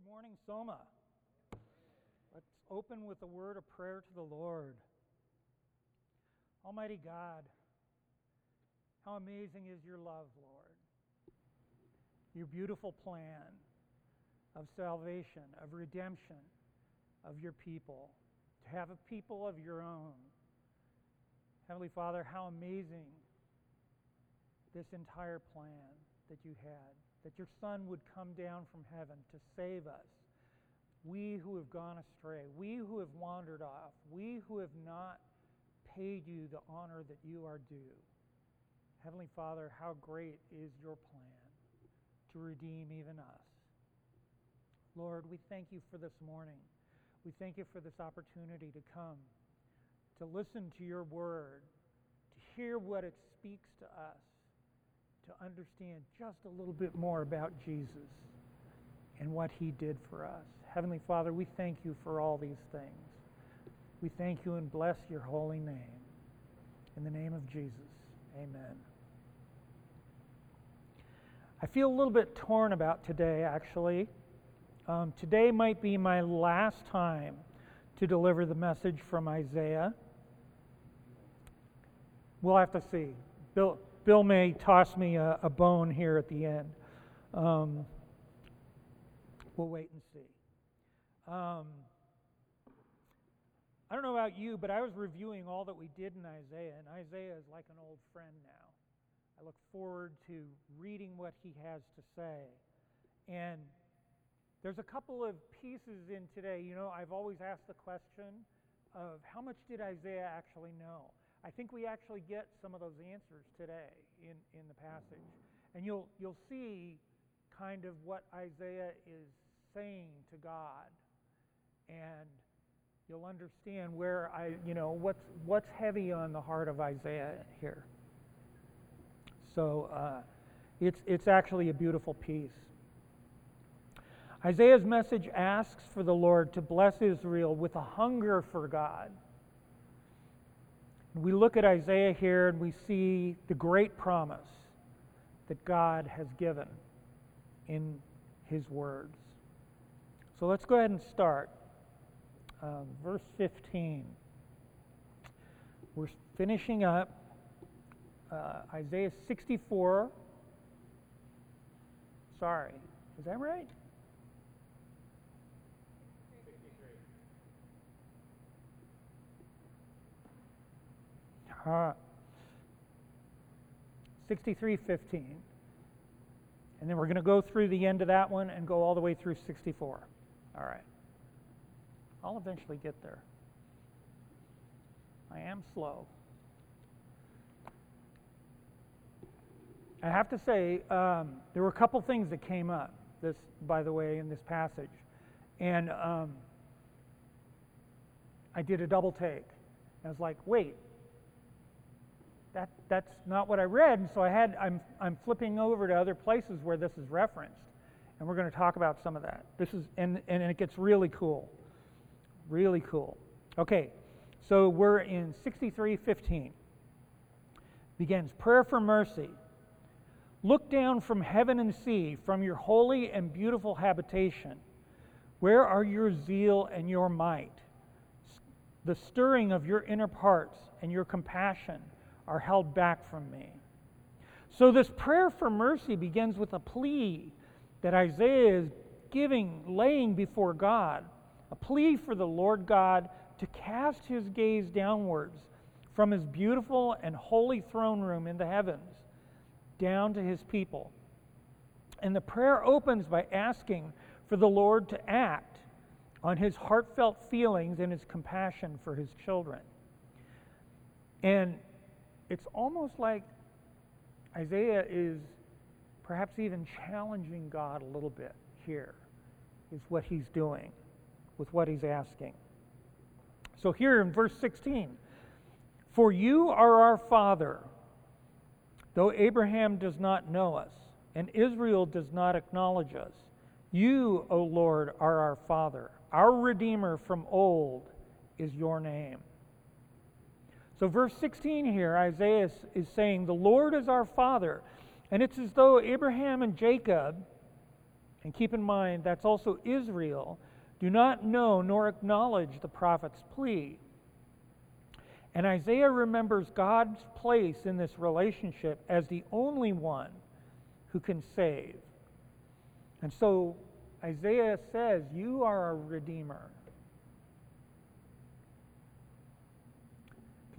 Good morning, Soma. Let's open with a word of prayer to the Lord. Almighty God, how amazing is your love, Lord. Your beautiful plan of salvation, of redemption of your people, to have a people of your own. Heavenly Father, how amazing this entire plan that you had that your Son would come down from heaven to save us. We who have gone astray, we who have wandered off, we who have not paid you the honor that you are due. Heavenly Father, how great is your plan to redeem even us. Lord, we thank you for this morning. We thank you for this opportunity to come, to listen to your word, to hear what it speaks to us to understand just a little bit more about Jesus and what he did for us. Heavenly Father, we thank you for all these things. We thank you and bless your holy name. In the name of Jesus, amen. I feel a little bit torn about today, actually. Um, today might be my last time to deliver the message from Isaiah. We'll have to see. Bill, Bill may toss me a, a bone here at the end. Um, we'll wait and see. Um, I don't know about you, but I was reviewing all that we did in Isaiah, and Isaiah is like an old friend now. I look forward to reading what he has to say. And there's a couple of pieces in today. You know, I've always asked the question of how much did Isaiah actually know? I think we actually get some of those answers today in, in the passage. And you'll, you'll see kind of what Isaiah is saying to God. And you'll understand where I, you know, what's, what's heavy on the heart of Isaiah here. So uh, it's, it's actually a beautiful piece. Isaiah's message asks for the Lord to bless Israel with a hunger for God we look at Isaiah here and we see the great promise that God has given in his words. So let's go ahead and start. Um, verse 15. We're finishing up uh, Isaiah 64. Sorry, is that right? Uh, 6315. And then we're going to go through the end of that one and go all the way through 64. All right. I'll eventually get there. I am slow. I have to say, um, there were a couple things that came up, this, by the way, in this passage. And um, I did a double take. I was like, wait, that's not what I read. And so I had, I'm, I'm flipping over to other places where this is referenced. And we're going to talk about some of that. This is, and, and it gets really cool. Really cool. Okay, so we're in 6315. Begins prayer for mercy. Look down from heaven and see, from your holy and beautiful habitation. Where are your zeal and your might? The stirring of your inner parts and your compassion are held back from me. So, this prayer for mercy begins with a plea that Isaiah is giving, laying before God, a plea for the Lord God to cast his gaze downwards from his beautiful and holy throne room in the heavens down to his people. And the prayer opens by asking for the Lord to act on his heartfelt feelings and his compassion for his children. And it's almost like Isaiah is perhaps even challenging God a little bit here, is what he's doing with what he's asking. So here in verse 16, for you are our Father, though Abraham does not know us, and Israel does not acknowledge us. You, O Lord, are our Father. Our Redeemer from old is your name. So, verse 16 here, Isaiah is saying, The Lord is our Father. And it's as though Abraham and Jacob and keep in mind that's also Israel, do not know nor acknowledge the prophet's plea. And Isaiah remembers God's place in this relationship as the only one who can save. And so Isaiah says, You are a redeemer.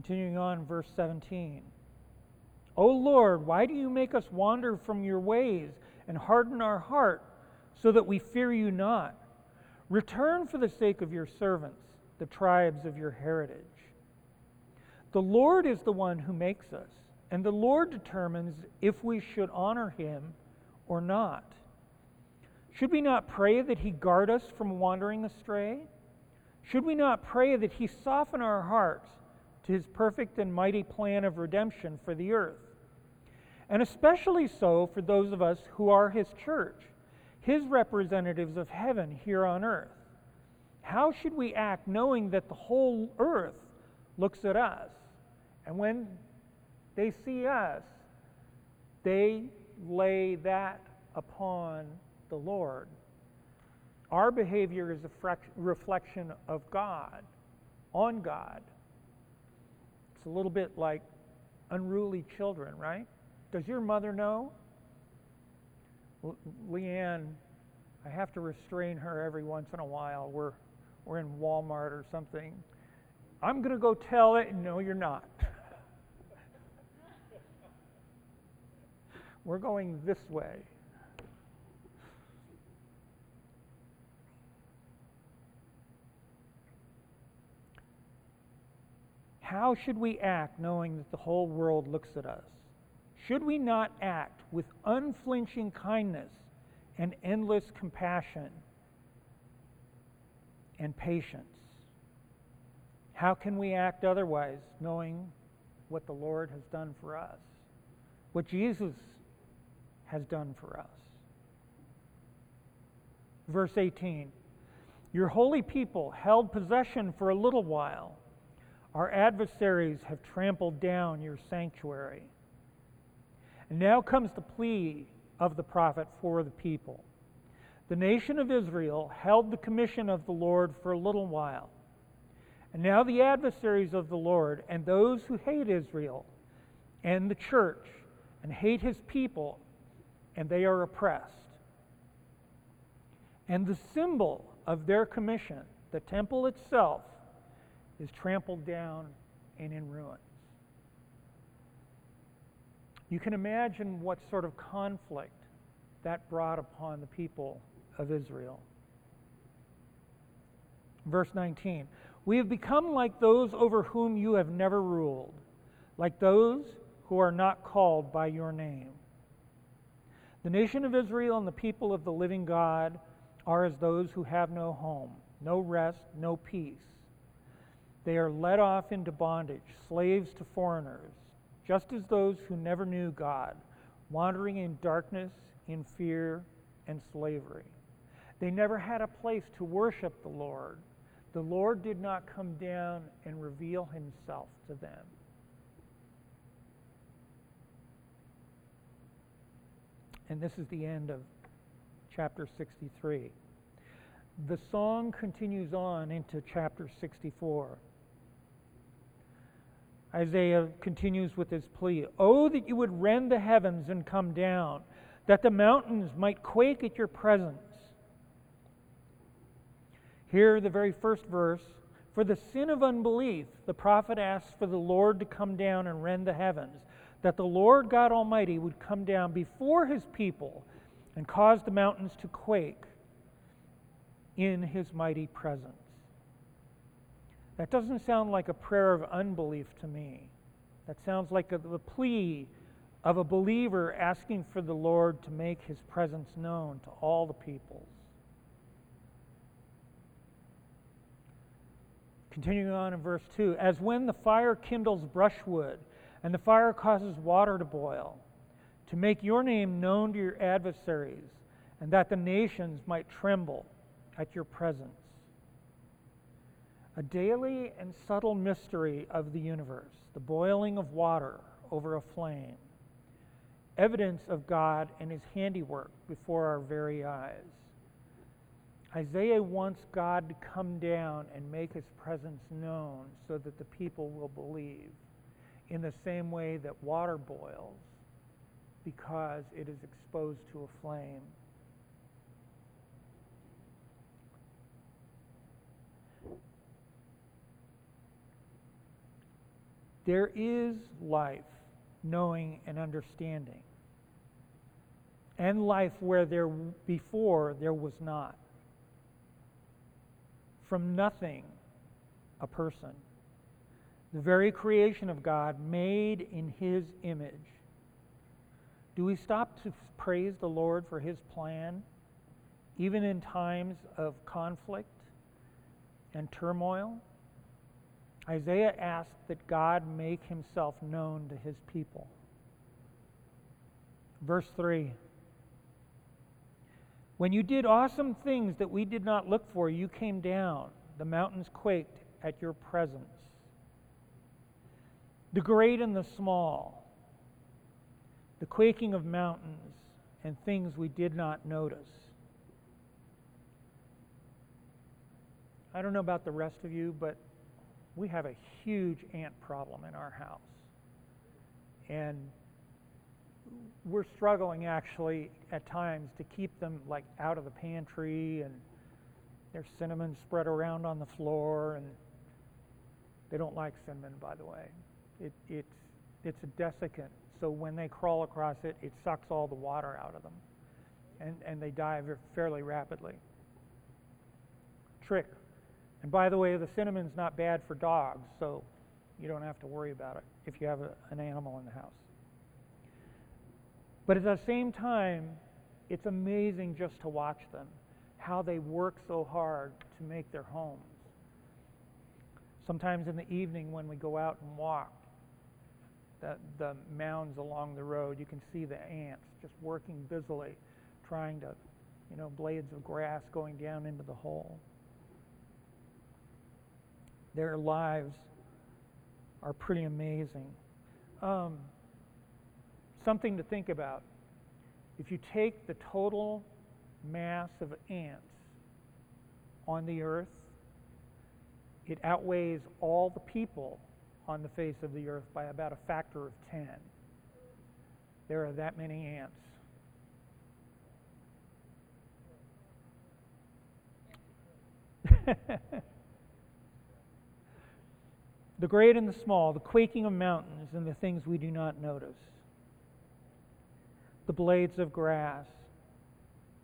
Continuing on, verse 17. O Lord, why do you make us wander from your ways and harden our heart so that we fear you not? Return for the sake of your servants, the tribes of your heritage. The Lord is the one who makes us, and the Lord determines if we should honor him or not. Should we not pray that he guard us from wandering astray? Should we not pray that he soften our hearts to his perfect and mighty plan of redemption for the earth? And especially so for those of us who are his church, his representatives of heaven here on earth. How should we act knowing that the whole earth looks at us? And when they see us, they lay that upon the Lord. Our behavior is a reflection of God, on God. It's a little bit like unruly children, right? Does your mother know? Leanne, I have to restrain her every once in a while. We're, we're in Walmart or something. I'm going to go tell it. No, you're not. We're going this way. How should we act knowing that the whole world looks at us? Should we not act with unflinching kindness and endless compassion and patience? How can we act otherwise knowing what the Lord has done for us? What Jesus has done for us. Verse 18 Your holy people held possession for a little while. Our adversaries have trampled down your sanctuary. And now comes the plea of the prophet for the people. The nation of Israel held the commission of the Lord for a little while. And now the adversaries of the Lord and those who hate Israel and the church and hate his people and they are oppressed. And the symbol of their commission, the temple itself, is trampled down and in ruins. You can imagine what sort of conflict that brought upon the people of Israel. Verse 19 We have become like those over whom you have never ruled, like those who are not called by your name. The nation of Israel and the people of the living God are as those who have no home, no rest, no peace. They are led off into bondage, slaves to foreigners, just as those who never knew God, wandering in darkness, in fear, and slavery. They never had a place to worship the Lord. The Lord did not come down and reveal himself to them. And this is the end of chapter 63. The song continues on into chapter 64. Isaiah continues with his plea Oh, that you would rend the heavens and come down, that the mountains might quake at your presence. Here, the very first verse For the sin of unbelief, the prophet asks for the Lord to come down and rend the heavens that the Lord God Almighty would come down before his people and cause the mountains to quake in his mighty presence. That doesn't sound like a prayer of unbelief to me. That sounds like a, the plea of a believer asking for the Lord to make his presence known to all the peoples. Continuing on in verse 2 As when the fire kindles brushwood and the fire causes water to boil, to make your name known to your adversaries, and that the nations might tremble at your presence. A daily and subtle mystery of the universe, the boiling of water over a flame. evidence of God and his handiwork before our very eyes. Isaiah wants God to come down and make his presence known so that the people will believe, in the same way that water boils because it is exposed to a flame. There is life, knowing and understanding, and life where there before there was not. From nothing, a person. The very creation of God made in his image. Do we stop to praise the Lord for his plan, even in times of conflict and turmoil? Isaiah asked that God make himself known to his people. Verse 3 When you did awesome things that we did not look for, you came down. The mountains quaked at your presence. The great and the small, the quaking of mountains, and things we did not notice. I don't know about the rest of you, but we have a huge ant problem in our house. And we're struggling actually at times to keep them like out of the pantry and there's cinnamon spread around on the floor and they don't like cinnamon by the way it, it's, it's a desiccant so when they crawl across it it sucks all the water out of them and, and they die fairly rapidly trick and by the way, the cinnamon's not bad for dogs, so you don't have to worry about it if you have a, an animal in the house. But at the same time, it's amazing just to watch them, how they work so hard to make their homes. Sometimes in the evening when we go out and walk, the, the mounds along the road, you can see the ants just working busily, trying to, you know, blades of grass going down into the hole their lives are pretty amazing. Um, something to think about. If you take the total mass of ants on the earth, it outweighs all the people on the face of the earth by about a factor of 10. There are that many ants. the great and the small, the quaking of mountains and the things we do not notice, the blades of grass,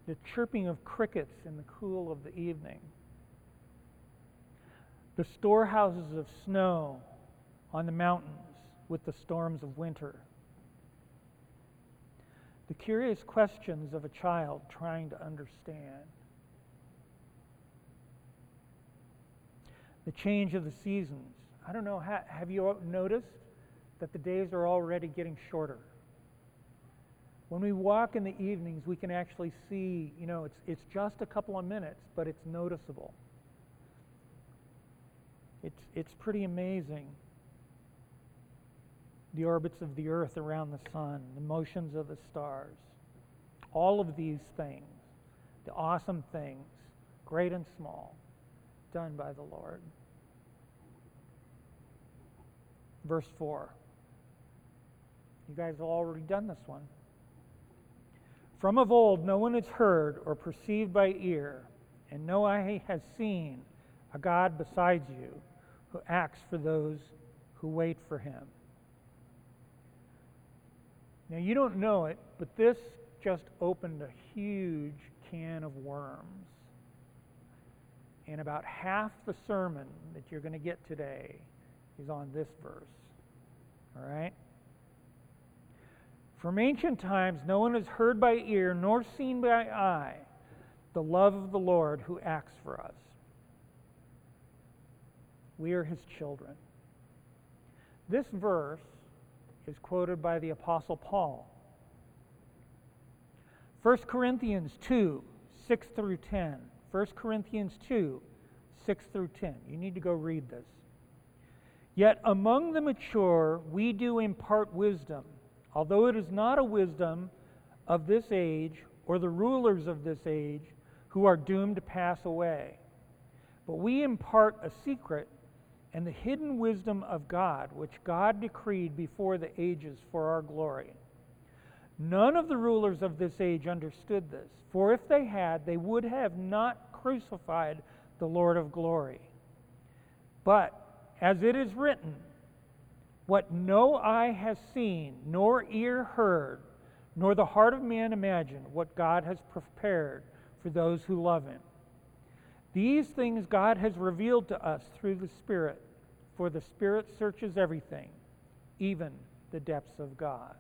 the chirping of crickets in the cool of the evening, the storehouses of snow on the mountains with the storms of winter, the curious questions of a child trying to understand. The change of the seasons, I don't know, have you noticed that the days are already getting shorter? When we walk in the evenings, we can actually see, you know, it's, it's just a couple of minutes, but it's noticeable. It's, it's pretty amazing. The orbits of the earth around the sun, the motions of the stars, all of these things, the awesome things, great and small, done by the Lord verse 4. You guys have already done this one. From of old, no one has heard or perceived by ear, and no eye has seen a God besides you who acts for those who wait for him. Now, you don't know it, but this just opened a huge can of worms. And about half the sermon that you're going to get today is on this verse. All right? From ancient times, no one has heard by ear nor seen by eye the love of the Lord who acts for us. We are his children. This verse is quoted by the Apostle Paul. 1 Corinthians 2, 6 through 10. 1 Corinthians 2, 6 through 10. You need to go read this. Yet among the mature we do impart wisdom, although it is not a wisdom of this age or the rulers of this age who are doomed to pass away. But we impart a secret and the hidden wisdom of God, which God decreed before the ages for our glory. None of the rulers of this age understood this, for if they had, they would have not crucified the Lord of glory. But, as it is written, what no eye has seen, nor ear heard, nor the heart of man imagined, what God has prepared for those who love him. These things God has revealed to us through the Spirit, for the Spirit searches everything, even the depths of God.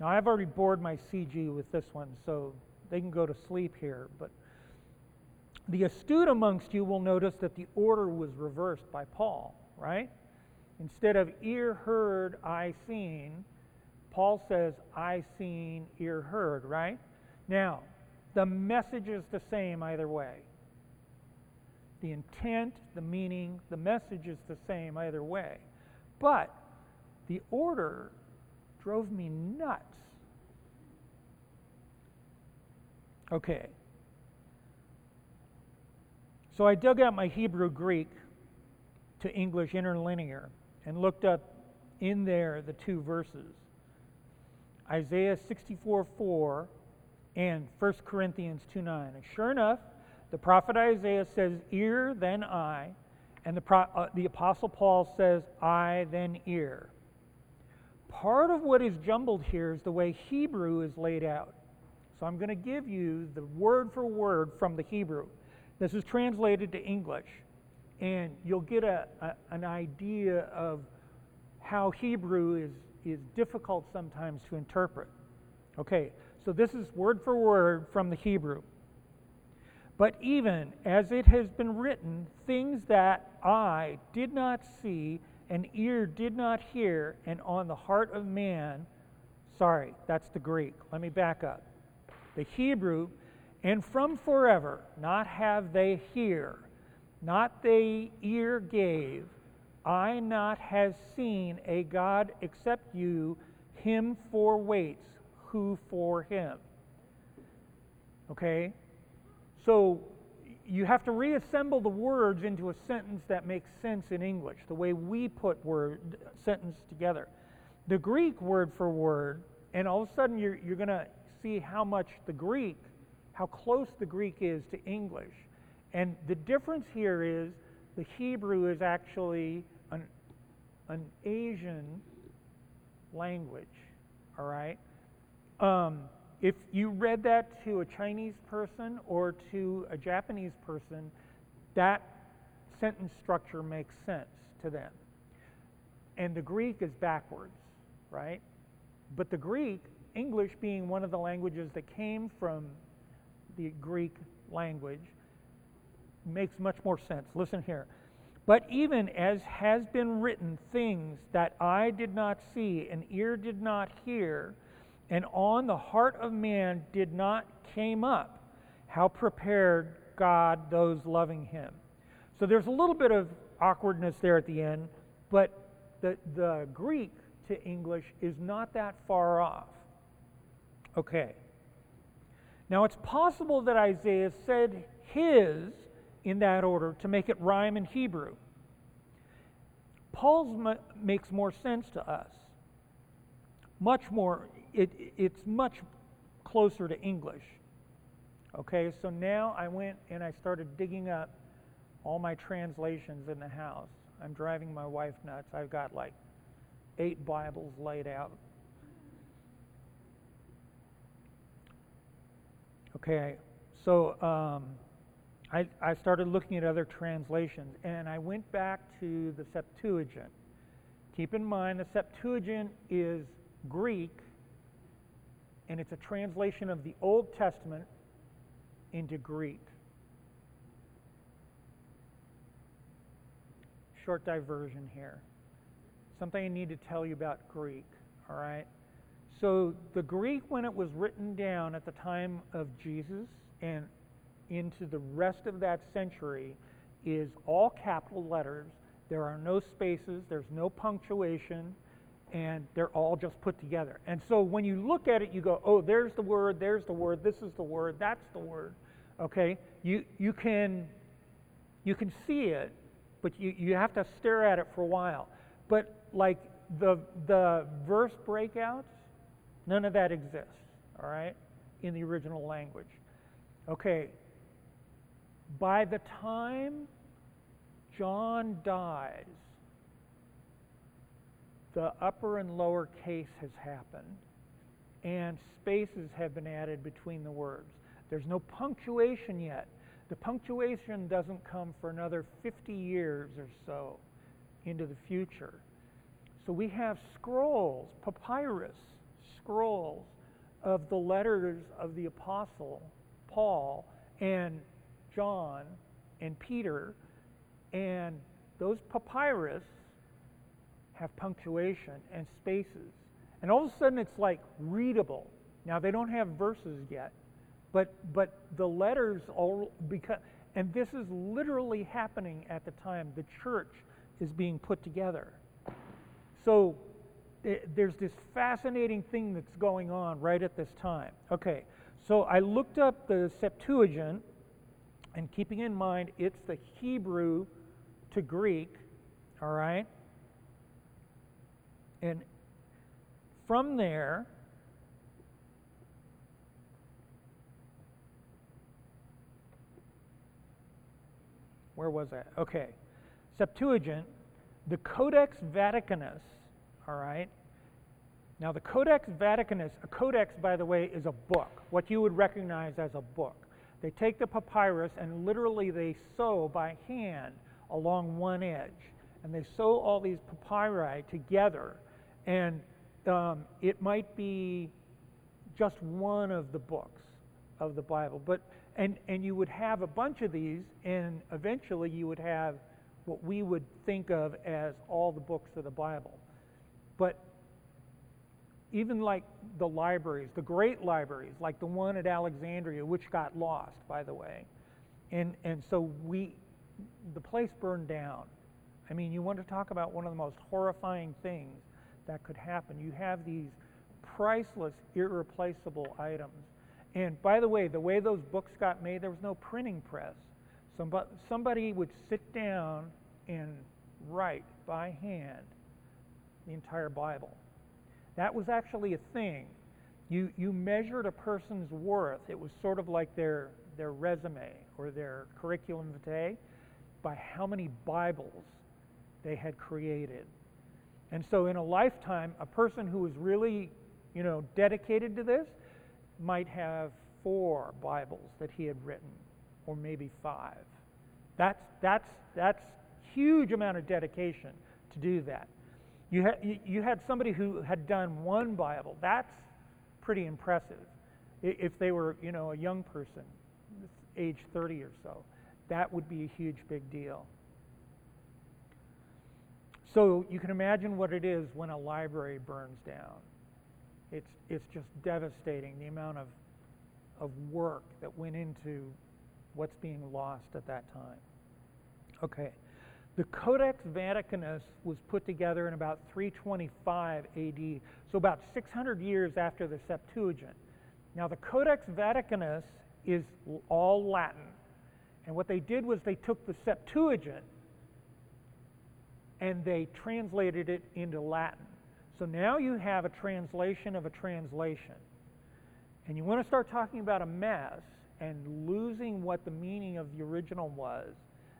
Now, I've already bored my CG with this one, so they can go to sleep here. But the astute amongst you will notice that the order was reversed by Paul, right? Instead of ear heard, eye seen, Paul says, eye seen, ear heard, right? Now, the message is the same either way. The intent, the meaning, the message is the same either way. But the order drove me nuts. Okay. So I dug out my Hebrew Greek to English interlinear and looked up in there the two verses Isaiah 64 4 and 1 Corinthians 2 9. And sure enough, the prophet Isaiah says, Ear, then eye. And the, pro- uh, the Apostle Paul says, Eye, then ear. Part of what is jumbled here is the way Hebrew is laid out. So I'm going to give you the word for word from the Hebrew. This is translated to English, and you'll get a, a, an idea of how Hebrew is, is difficult sometimes to interpret. Okay, so this is word for word from the Hebrew. But even as it has been written, things that eye did not see, and ear did not hear, and on the heart of man, sorry, that's the Greek. Let me back up the Hebrew, and from forever, not have they hear, not they ear gave, eye not has seen a God except you, him for waits, who for him. Okay? So you have to reassemble the words into a sentence that makes sense in English, the way we put word sentence together. The Greek word for word, and all of a sudden you're, you're going to see how much the Greek, how close the Greek is to English. And the difference here is the Hebrew is actually an, an Asian language, all right? Um, if you read that to a Chinese person or to a Japanese person, that sentence structure makes sense to them. And the Greek is backwards, right? But the Greek English being one of the languages that came from the Greek language makes much more sense. Listen here. But even as has been written, things that eye did not see and ear did not hear, and on the heart of man did not came up, how prepared God those loving him. So there's a little bit of awkwardness there at the end, but the, the Greek to English is not that far off. Okay. Now it's possible that Isaiah said his in that order to make it rhyme in Hebrew. Paul's makes more sense to us. Much more, it, it's much closer to English. Okay, so now I went and I started digging up all my translations in the house. I'm driving my wife nuts. I've got like eight Bibles laid out Okay, so um, I, I started looking at other translations, and I went back to the Septuagint. Keep in mind, the Septuagint is Greek, and it's a translation of the Old Testament into Greek. Short diversion here. Something I need to tell you about Greek, all right? So the Greek, when it was written down at the time of Jesus and into the rest of that century, is all capital letters. There are no spaces, there's no punctuation, and they're all just put together. And so when you look at it, you go, oh, there's the word, there's the word, this is the word, that's the word. Okay? You, you, can, you can see it, but you, you have to stare at it for a while. But like the, the verse breakouts, none of that exists, all right, in the original language. Okay, by the time John dies, the upper and lower case has happened, and spaces have been added between the words. There's no punctuation yet. The punctuation doesn't come for another 50 years or so into the future. So we have scrolls, papyrus scrolls of the letters of the apostle Paul and John and Peter, and those papyrus have punctuation and spaces. And all of a sudden it's like readable. Now they don't have verses yet, but but the letters all because and this is literally happening at the time the church is being put together. So Eh, there's this fascinating thing that's going on right at this time. Okay, so I looked up the Septuagint, and keeping in mind it's the Hebrew to Greek, all right? And from there, where was that? Okay. Septuagint, the Codex Vaticanus, all right? Now, the Codex Vaticanus, a codex, by the way, is a book, what you would recognize as a book. They take the papyrus and literally they sew by hand along one edge. And they sew all these papyri together and um, it might be just one of the books of the Bible. But and and you would have a bunch of these, and eventually you would have what we would think of as all the books of the Bible. But even like the libraries, the great libraries, like the one at Alexandria, which got lost, by the way, and and so we, the place burned down. I mean, you want to talk about one of the most horrifying things that could happen. You have these priceless, irreplaceable items. And by the way, the way those books got made, there was no printing press. Somebody, somebody would sit down and write by hand the entire Bible. That was actually a thing. You, you measured a person's worth. It was sort of like their, their resume or their curriculum vitae by how many Bibles they had created. And so, in a lifetime, a person who was really, you know, dedicated to this might have four Bibles that he had written, or maybe five. That's that's that's huge amount of dedication to do that. You had you had somebody who had done one Bible. That's pretty impressive. If they were, you know, a young person, age 30 or so, that would be a huge big deal. So you can imagine what it is when a library burns down. It's, it's just devastating the amount of, of work that went into what's being lost at that time. Okay. The Codex Vaticanus was put together in about 325 AD, so about 600 years after the Septuagint. Now, the Codex Vaticanus is all Latin. And what they did was they took the Septuagint and they translated it into Latin. So now you have a translation of a translation. And you want to start talking about a mess and losing what the meaning of the original was,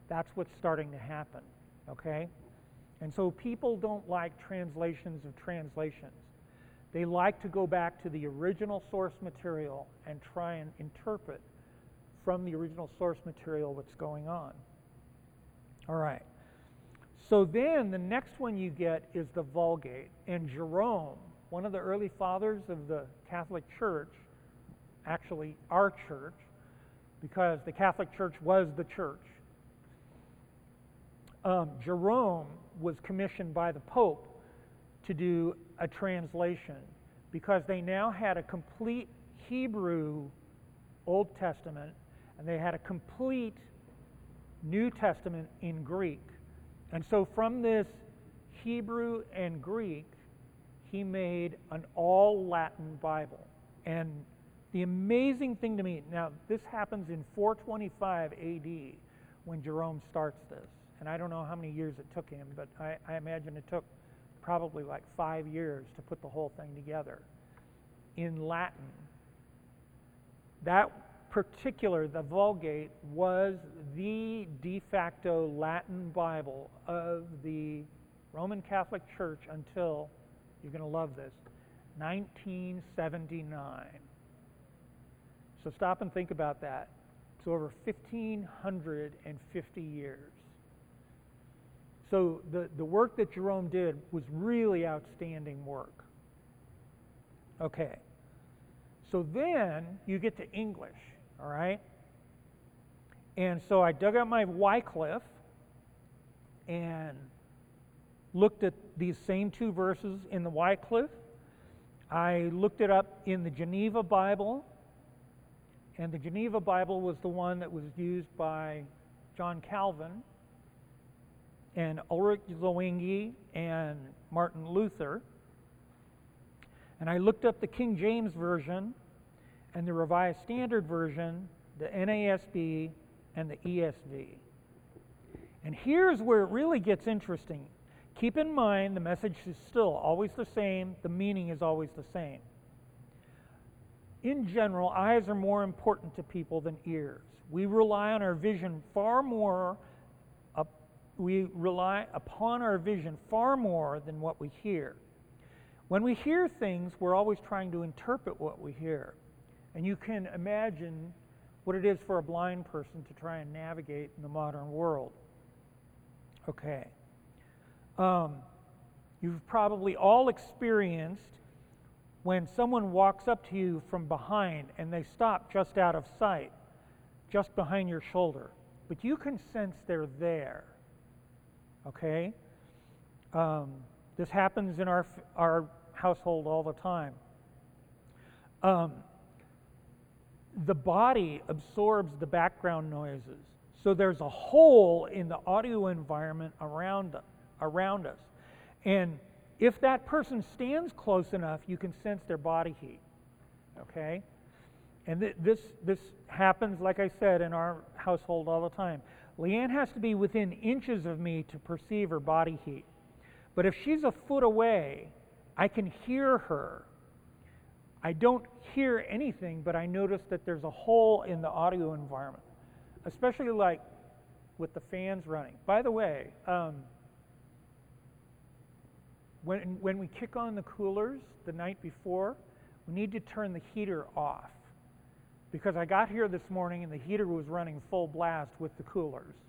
that's what's starting to happen. Okay? And so people don't like translations of translations. They like to go back to the original source material and try and interpret from the original source material what's going on. All right. So then the next one you get is the Vulgate. And Jerome, one of the early fathers of the Catholic Church, actually our church, because the Catholic Church was the church, um, Jerome was commissioned by the Pope to do a translation because they now had a complete Hebrew Old Testament and they had a complete New Testament in Greek. And so, from this Hebrew and Greek, he made an all Latin Bible. And the amazing thing to me, now this happens in 425 AD when Jerome starts this. And I don't know how many years it took him, but I, I imagine it took probably like five years to put the whole thing together in Latin. That particular, the Vulgate, was the de facto Latin Bible of the Roman Catholic Church until, you're going to love this, 1979. So stop and think about that. It's over 1,550 years. So the, the work that Jerome did was really outstanding work. Okay. So then you get to English, all right? And so I dug out my Wycliffe and looked at these same two verses in the Wycliffe. I looked it up in the Geneva Bible, and the Geneva Bible was the one that was used by John Calvin and Ulrich Zwingli and Martin Luther. And I looked up the King James Version and the Revised Standard Version, the NASB, and the ESV. And here's where it really gets interesting. Keep in mind the message is still always the same, the meaning is always the same. In general, eyes are more important to people than ears. We rely on our vision far more we rely upon our vision far more than what we hear. When we hear things, we're always trying to interpret what we hear. And you can imagine what it is for a blind person to try and navigate in the modern world. Okay. Um, you've probably all experienced when someone walks up to you from behind and they stop just out of sight, just behind your shoulder. But you can sense they're there. Okay? Um, this happens in our, our household all the time. Um, the body absorbs the background noises. So there's a hole in the audio environment around, around us. And if that person stands close enough, you can sense their body heat. Okay? And th- this, this happens, like I said, in our household all the time. Leanne has to be within inches of me to perceive her body heat. But if she's a foot away, I can hear her. I don't hear anything, but I notice that there's a hole in the audio environment, especially like with the fans running. By the way, um, when, when we kick on the coolers the night before, we need to turn the heater off because I got here this morning and the heater was running full blast with the coolers.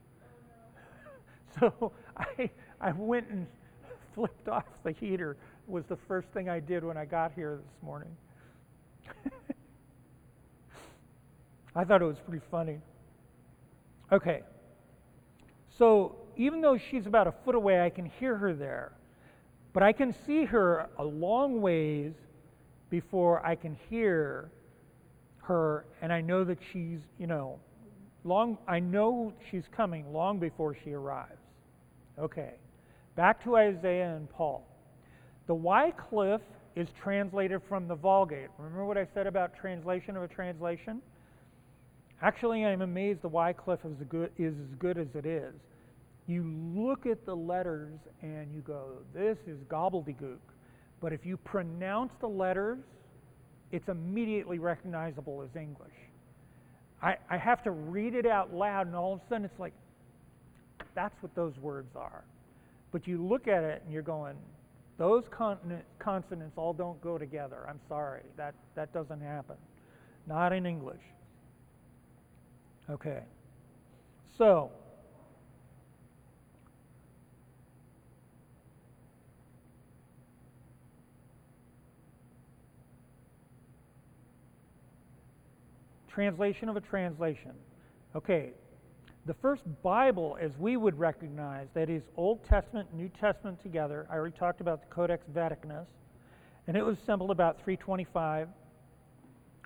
So I, I went and flipped off the heater was the first thing I did when I got here this morning. I thought it was pretty funny. Okay. So even though she's about a foot away, I can hear her there. But I can see her a long ways before I can hear her, and I know that she's, you know, long, I know she's coming long before she arrives. Okay, back to Isaiah and Paul. The Wycliffe is translated from the Vulgate. Remember what I said about translation of a translation? Actually, I'm amazed the Wycliffe is, good, is as good as it is. You look at the letters and you go, this is gobbledygook. But if you pronounce the letters it's immediately recognizable as English. I, I have to read it out loud, and all of a sudden it's like, that's what those words are. But you look at it and you're going, those consonants all don't go together. I'm sorry, that, that doesn't happen. Not in English. Okay. So, translation of a translation. Okay, the first Bible, as we would recognize, that is Old Testament, New Testament together. I already talked about the Codex Vaticanus, and it was assembled about 325,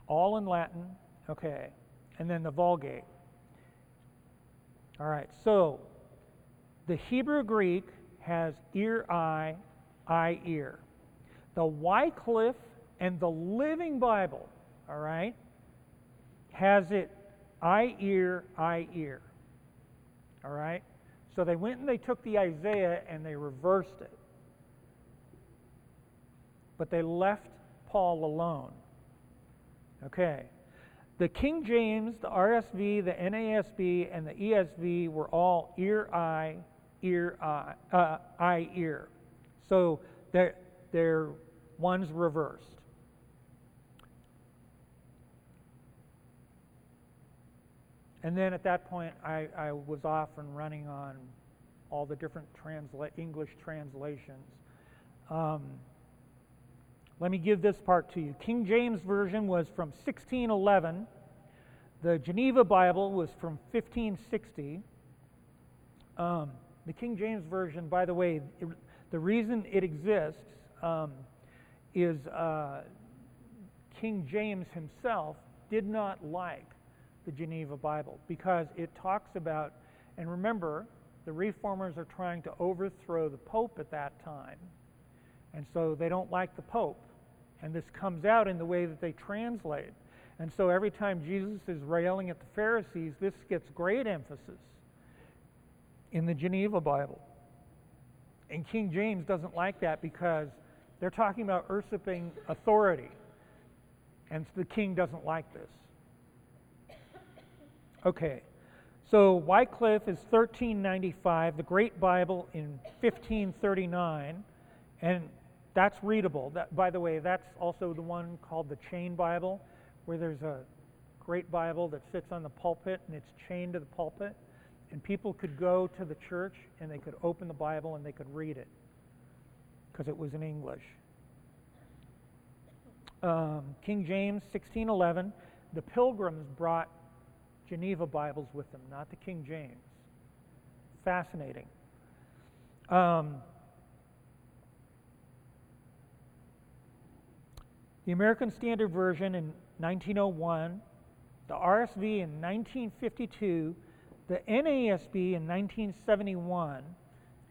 all in Latin. Okay, and then the Vulgate. All right, so the Hebrew Greek has ear, eye, eye, ear. The Wycliffe and the Living Bible, all right, has it eye ear, eye ear. All right? So they went and they took the Isaiah and they reversed it. But they left Paul alone. Okay. The King James, the RSV, the NASB, and the ESV were all ear, eye, ear, eye, uh, eye, ear. So they're, they're one's reversed. And then at that point, I, I was off and running on all the different transla- English translations. Um, let me give this part to you. King James Version was from 1611. The Geneva Bible was from 1560. Um, the King James Version, by the way, it, the reason it exists um, is uh, King James himself did not like the Geneva Bible because it talks about, and remember, the reformers are trying to overthrow the Pope at that time. And so they don't like the Pope. And this comes out in the way that they translate. And so every time Jesus is railing at the Pharisees, this gets great emphasis in the Geneva Bible. And King James doesn't like that because they're talking about usurping authority. And the king doesn't like this. Okay, so Wycliffe is 1395, the Great Bible in 1539, and that's readable. That, by the way, that's also the one called the Chain Bible, where there's a great Bible that sits on the pulpit and it's chained to the pulpit. And people could go to the church and they could open the Bible and they could read it because it was in English. Um, King James, 1611. The pilgrims brought Geneva Bibles with them, not the King James. Fascinating. Um, the American Standard Version in 1901, the RSV in 1952, the NASB in 1971,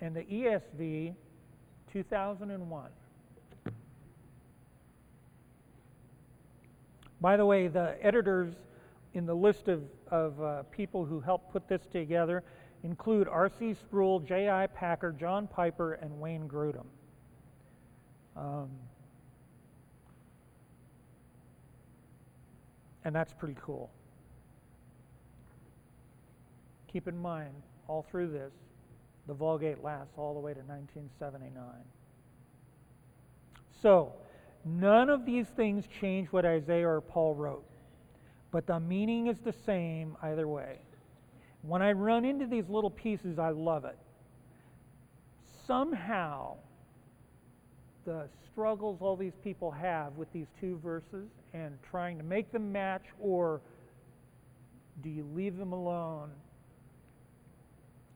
and the ESV 2001. By the way, the editors in the list of, of uh, people who helped put this together include R.C. Sproul, J.I. Packer, John Piper, and Wayne Grudem. Um, And that's pretty cool. Keep in mind, all through this, the Vulgate lasts all the way to 1979. So, none of these things change what Isaiah or Paul wrote, but the meaning is the same either way. When I run into these little pieces, I love it. Somehow, the struggles all these people have with these two verses and trying to make them match, or do you leave them alone?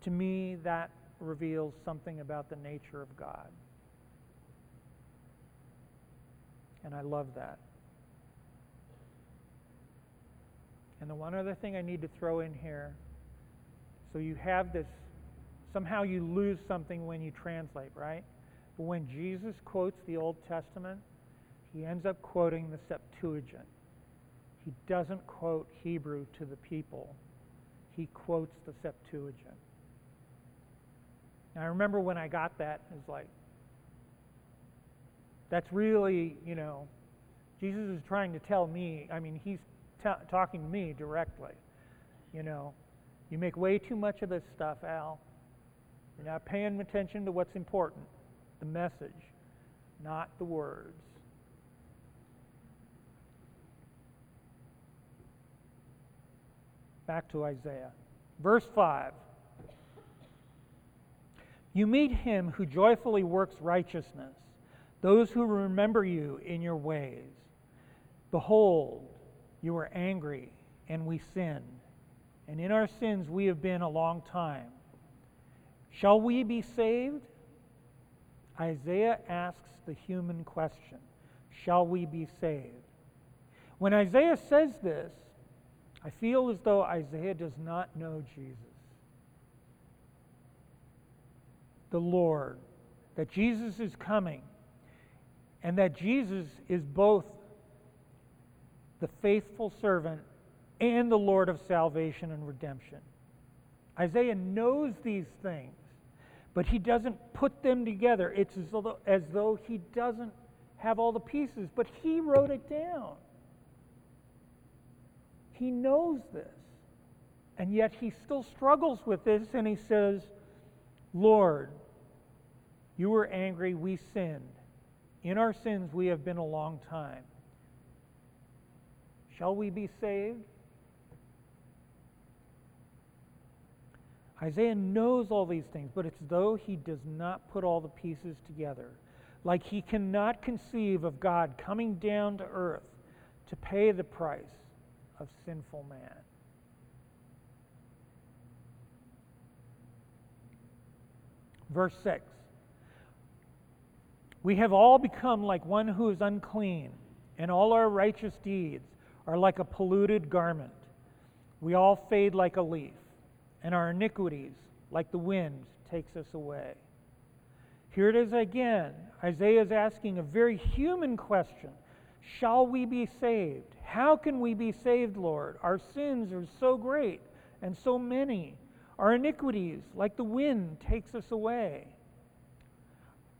To me, that reveals something about the nature of God. And I love that. And the one other thing I need to throw in here so you have this, somehow you lose something when you translate, right? But when Jesus quotes the Old Testament, he ends up quoting the Septuagint. He doesn't quote Hebrew to the people, he quotes the Septuagint. Now, I remember when I got that, it was like, that's really, you know, Jesus is trying to tell me, I mean, he's t- talking to me directly. You know, you make way too much of this stuff, Al. You're not paying attention to what's important the message, not the words. Back to Isaiah. Verse 5. You meet him who joyfully works righteousness, those who remember you in your ways. Behold, you were angry, and we sinned, and in our sins we have been a long time. Shall we be saved? Isaiah asks the human question Shall we be saved? When Isaiah says this, I feel as though Isaiah does not know Jesus. The Lord, that Jesus is coming. and that Jesus is both the faithful servant and the Lord of salvation and redemption. Isaiah knows these things, but he doesn't put them together. It's as though, as though he doesn't have all the pieces, but he wrote it down. He knows this. And yet he still struggles with this and he says, Lord, you were angry, we sinned. In our sins we have been a long time. Shall we be saved? Isaiah knows all these things, but it's though he does not put all the pieces together. Like he cannot conceive of God coming down to earth to pay the price of sinful man. Verse 6 We have all become like one who is unclean, and all our righteous deeds are like a polluted garment. We all fade like a leaf and our iniquities, like the wind, takes us away. Here it is again. Isaiah is asking a very human question Shall we be saved? How can we be saved, Lord? Our sins are so great and so many. Our iniquities, like the wind, takes us away.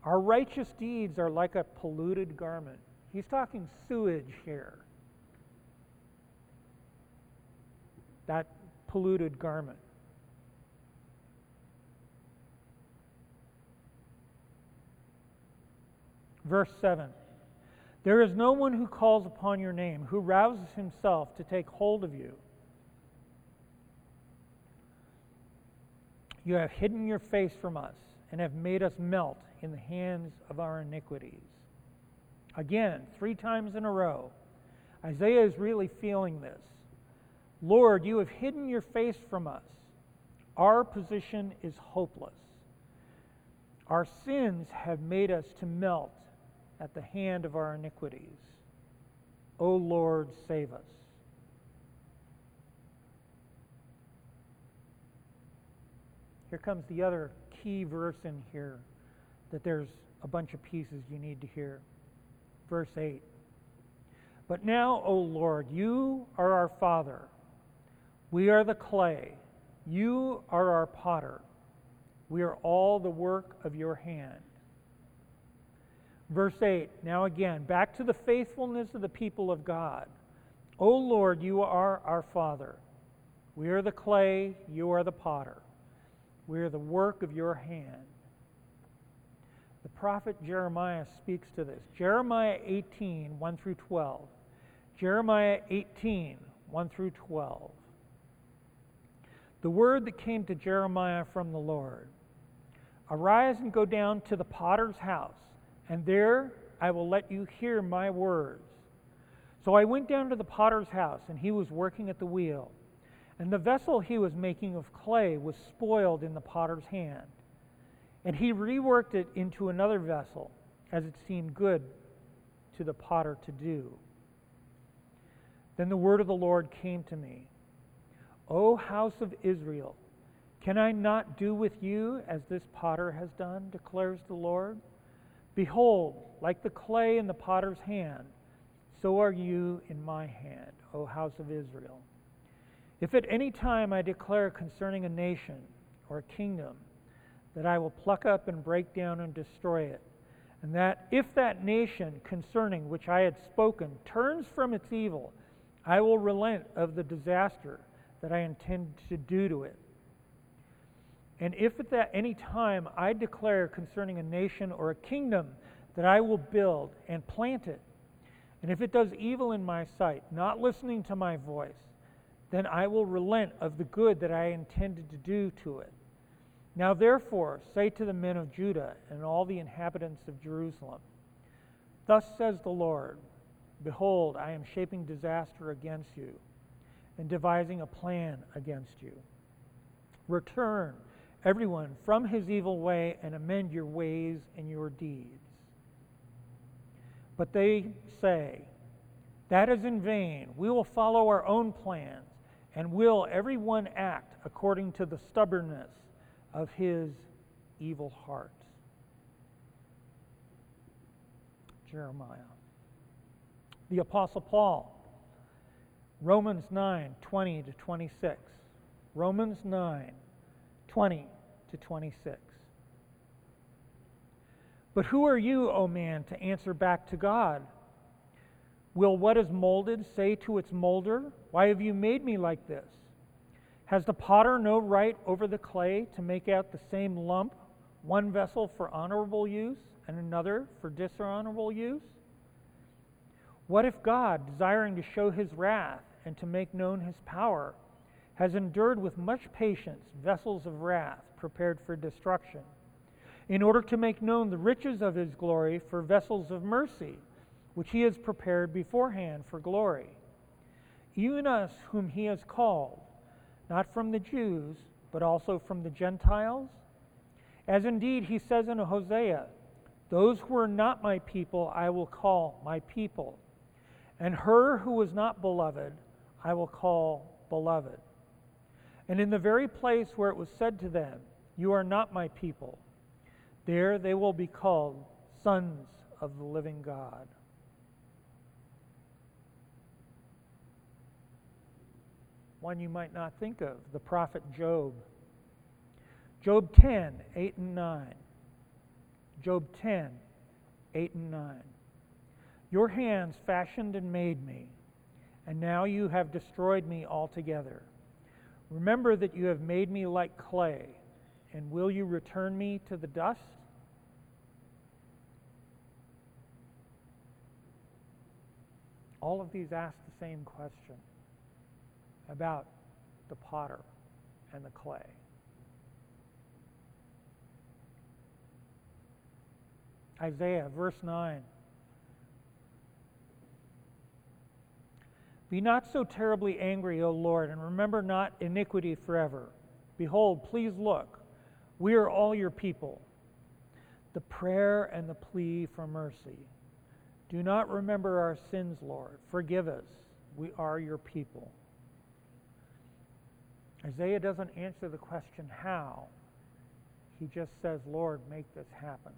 Our righteous deeds are like a polluted garment. He's talking sewage here. That polluted garment. Verse 7 There is no one who calls upon your name, who rouses himself to take hold of you. You have hidden your face from us and have made us melt in the hands of our iniquities. Again, three times in a row, Isaiah is really feeling this. Lord, you have hidden your face from us. Our position is hopeless. Our sins have made us to melt at the hand of our iniquities. O Lord, save us. Here comes the other key verse in here that there's a bunch of pieces you need to hear. Verse 8. But now, O Lord, you are our Father. We are the clay. You are our potter. We are all the work of your hand. Verse 8, now again, back to the faithfulness of the people of God. O Lord, you are our Father. We are the clay, you are the potter. We are the work of your hand. The prophet Jeremiah speaks to this. Jeremiah 18, 1 through 12. Jeremiah 18, 1 through 12. The word that came to Jeremiah from the Lord Arise and go down to the potter's house and there I will let you hear my words. So I went down to the potter's house, and he was working at the wheel. And the vessel he was making of clay was spoiled in the potter's hand. And he reworked it into another vessel, as it seemed good to the potter to do. Then the word of the Lord came to me O house of Israel, can I not do with you as this potter has done, declares the Lord? Behold, like the clay in the potter's hand, so are you in my hand, O house of Israel. If at any time I declare concerning a nation or a kingdom that I will pluck up and break down and destroy it, and that if that nation concerning which I had spoken turns from its evil, I will relent of the disaster that I intend to do to it. And if at any time I declare concerning a nation or a kingdom that I will build and plant it, and if it does evil in my sight, not listening to my voice, then I will relent of the good that I intended to do to it. Now therefore, say to the men of Judah and all the inhabitants of Jerusalem, Thus says the Lord Behold, I am shaping disaster against you and devising a plan against you. Return everyone from his evil way and amend your ways and your deeds. But they say, That is in vain. We will follow our own plans, and will everyone act according to the stubbornness of his evil heart. Jeremiah. The Apostle Paul, Romans 9 20 to 26. Romans 9 20 to 26. But who are you, O man, to answer back to God? Will what is molded say to its molder, Why have you made me like this? Has the potter no right over the clay to make out the same lump, one vessel for honorable use and another for dishonorable use? What if God, desiring to show his wrath and to make known his power, has endured with much patience vessels of wrath prepared for destruction, in order to make known the riches of his glory for vessels of mercy? which he has prepared beforehand for glory. Even us, whom he has called, not from the Jews, but also from the Gentiles? As indeed he says in Hosea, Those who are not my people I will call my people, and her who was not beloved I will call beloved. And in the very place where it was said to them, You are not my people, there they will be called sons of the living God. one you might not think of, the prophet Job. Job 10, 8 and 9. Job 10, 8 and 9. Your hands fashioned and made me, and now you have destroyed me altogether. Remember that you have made me like clay, and will you return me to the dust? All of these ask the same question about the potter and the clay. Isaiah, verse 9. Be not so terribly angry, O Lord, and remember not iniquity forever. Behold, please look, we are all your people. The prayer and the plea for mercy. Do not remember our sins, Lord. Forgive us. We are your people. Isaiah doesn't answer the question how. He just says, Lord, make this happen.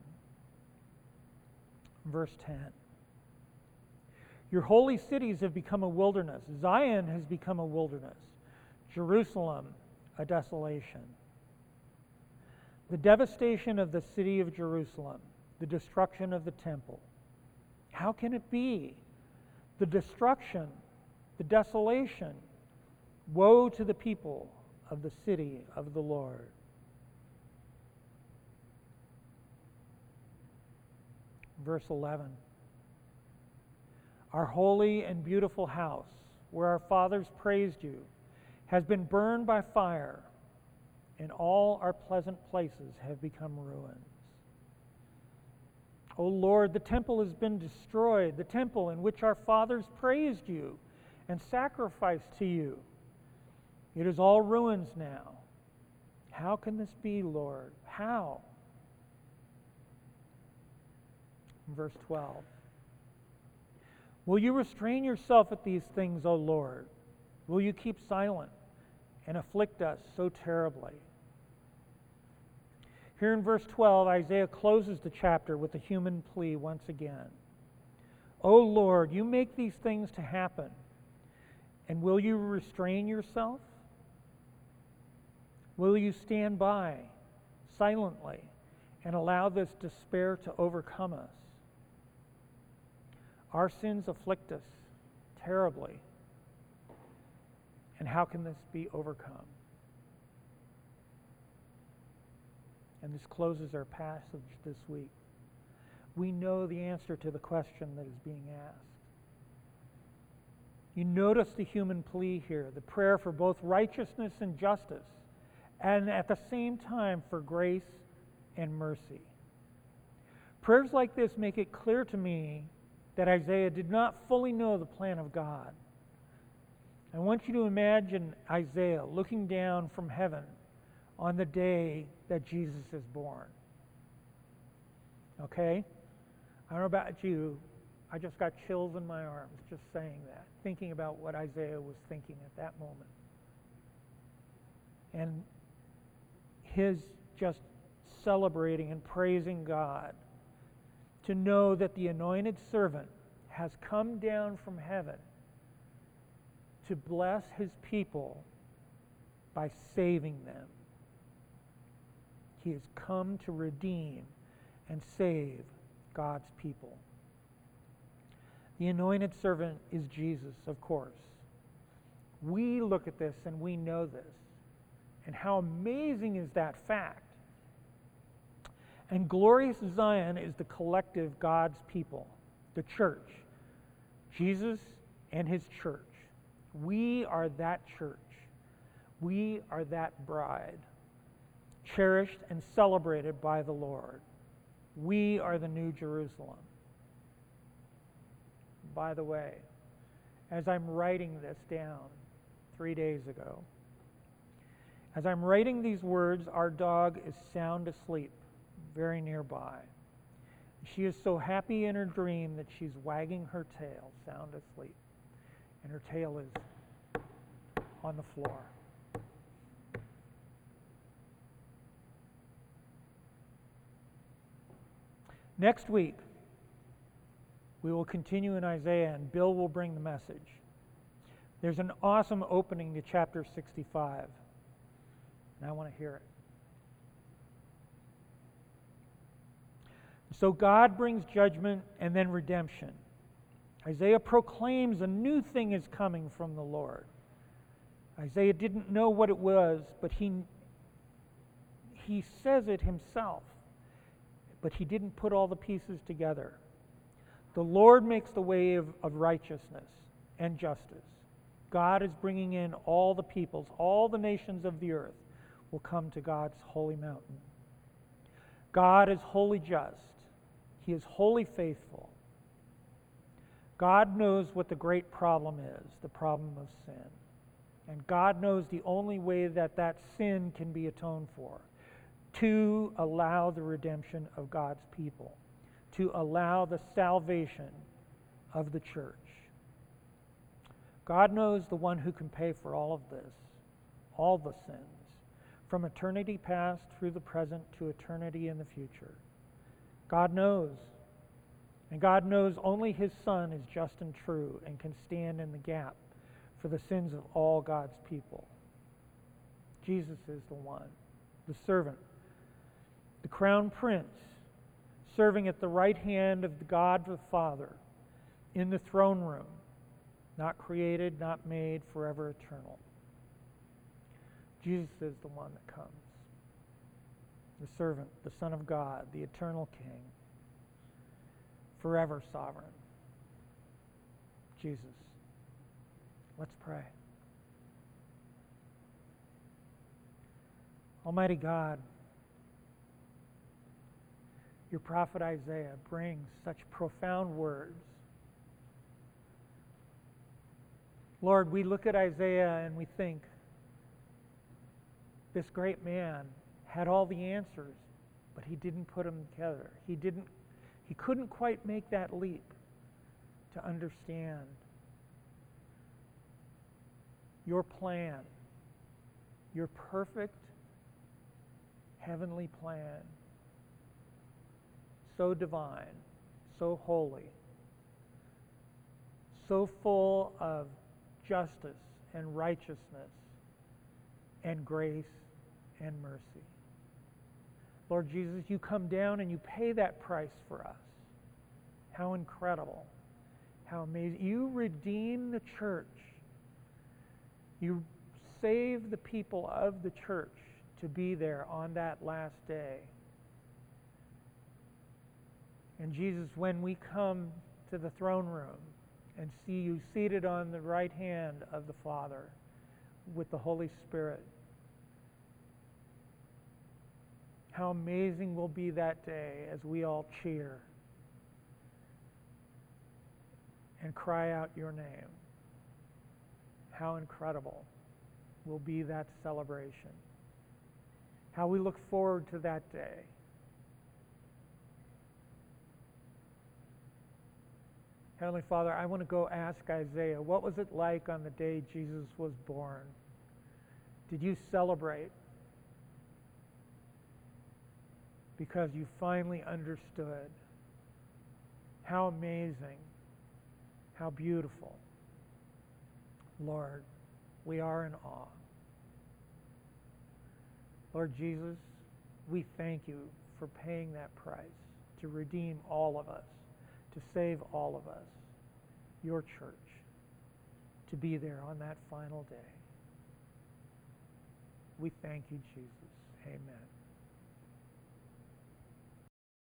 Verse 10 Your holy cities have become a wilderness. Zion has become a wilderness. Jerusalem, a desolation. The devastation of the city of Jerusalem, the destruction of the temple. How can it be? The destruction, the desolation, Woe to the people of the city of the Lord. Verse 11 Our holy and beautiful house, where our fathers praised you, has been burned by fire, and all our pleasant places have become ruins. O Lord, the temple has been destroyed, the temple in which our fathers praised you and sacrificed to you. It is all ruins now. How can this be, Lord? How? Verse 12. Will you restrain yourself at these things, O Lord? Will you keep silent and afflict us so terribly? Here in verse 12, Isaiah closes the chapter with a human plea once again. O Lord, you make these things to happen, and will you restrain yourself? Will you stand by silently and allow this despair to overcome us? Our sins afflict us terribly. And how can this be overcome? And this closes our passage this week. We know the answer to the question that is being asked. You notice the human plea here, the prayer for both righteousness and justice and at the same time for grace and mercy. Prayers like this make it clear to me that Isaiah did not fully know the plan of God. I want you to imagine Isaiah looking down from heaven on the day that Jesus is born. Okay? I don't know about you. I just got chills in my arms just saying that, thinking about what Isaiah was thinking at that moment. And his just celebrating and praising God to know that the anointed servant has come down from heaven to bless his people by saving them. He has come to redeem and save God's people. The anointed servant is Jesus, of course. We look at this and we know this. And how amazing is that fact? And glorious Zion is the collective God's people, the church, Jesus and his church. We are that church. We are that bride, cherished and celebrated by the Lord. We are the New Jerusalem. By the way, as I'm writing this down three days ago, as I'm writing these words, our dog is sound asleep very nearby. She is so happy in her dream that she's wagging her tail, sound asleep, and her tail is on the floor. Next week, we will continue in Isaiah, and Bill will bring the message. There's an awesome opening to chapter 65, and I want to hear it. So God brings judgment and then redemption. Isaiah proclaims a new thing is coming from the Lord. Isaiah didn't know what it was, but he, he says it himself. But he didn't put all the pieces together. The Lord makes the way of, of righteousness and justice. God is bringing in all the peoples, all the nations of the earth will come to God's holy mountain. God is wholly just. He is wholly faithful. God knows what the great problem is the problem of sin. And God knows the only way that that sin can be atoned for to allow the redemption of God's people, to allow the salvation of the church. God knows the one who can pay for all of this, all the sins, from eternity past through the present to eternity in the future. God knows. And God knows only His Son is just and true and can stand in the gap for the sins of all God's people. Jesus is the one, the servant, the crown prince, serving at the right hand of the God the Father in the throne room, not created, not made, forever eternal. Jesus is the one that comes the servant, the Son of God, the eternal King, forever sovereign. Jesus. Let's pray. Almighty God, your prophet Isaiah brings such profound words. Lord, we look at Isaiah and we think, this great man had all the answers, but he didn't put them together. He didn't he couldn't quite make that leap to understand your plan, your perfect heavenly plan, so divine, so holy, so full of justice and righteousness and grace and mercy. Lord Jesus, you come down and you pay that price for us. How incredible. How amazing. You redeem the church. You save the people of the church to be there on that last day. And Jesus, when we come to the throne room and see you seated on the right hand of the Father with the Holy Spirit, How amazing will be that day as we all cheer and cry out your name. How incredible will be that celebration. How we look forward to that day. Heavenly Father, I want to go ask Isaiah, what was it like on the day Jesus was born? Did you celebrate? Because you finally understood How amazing. How beautiful. Lord, we are in awe. Lord Jesus, we thank you for paying that price to redeem all of us, to save all of us, your church, to be there on that final day. We thank you, Jesus. Amen.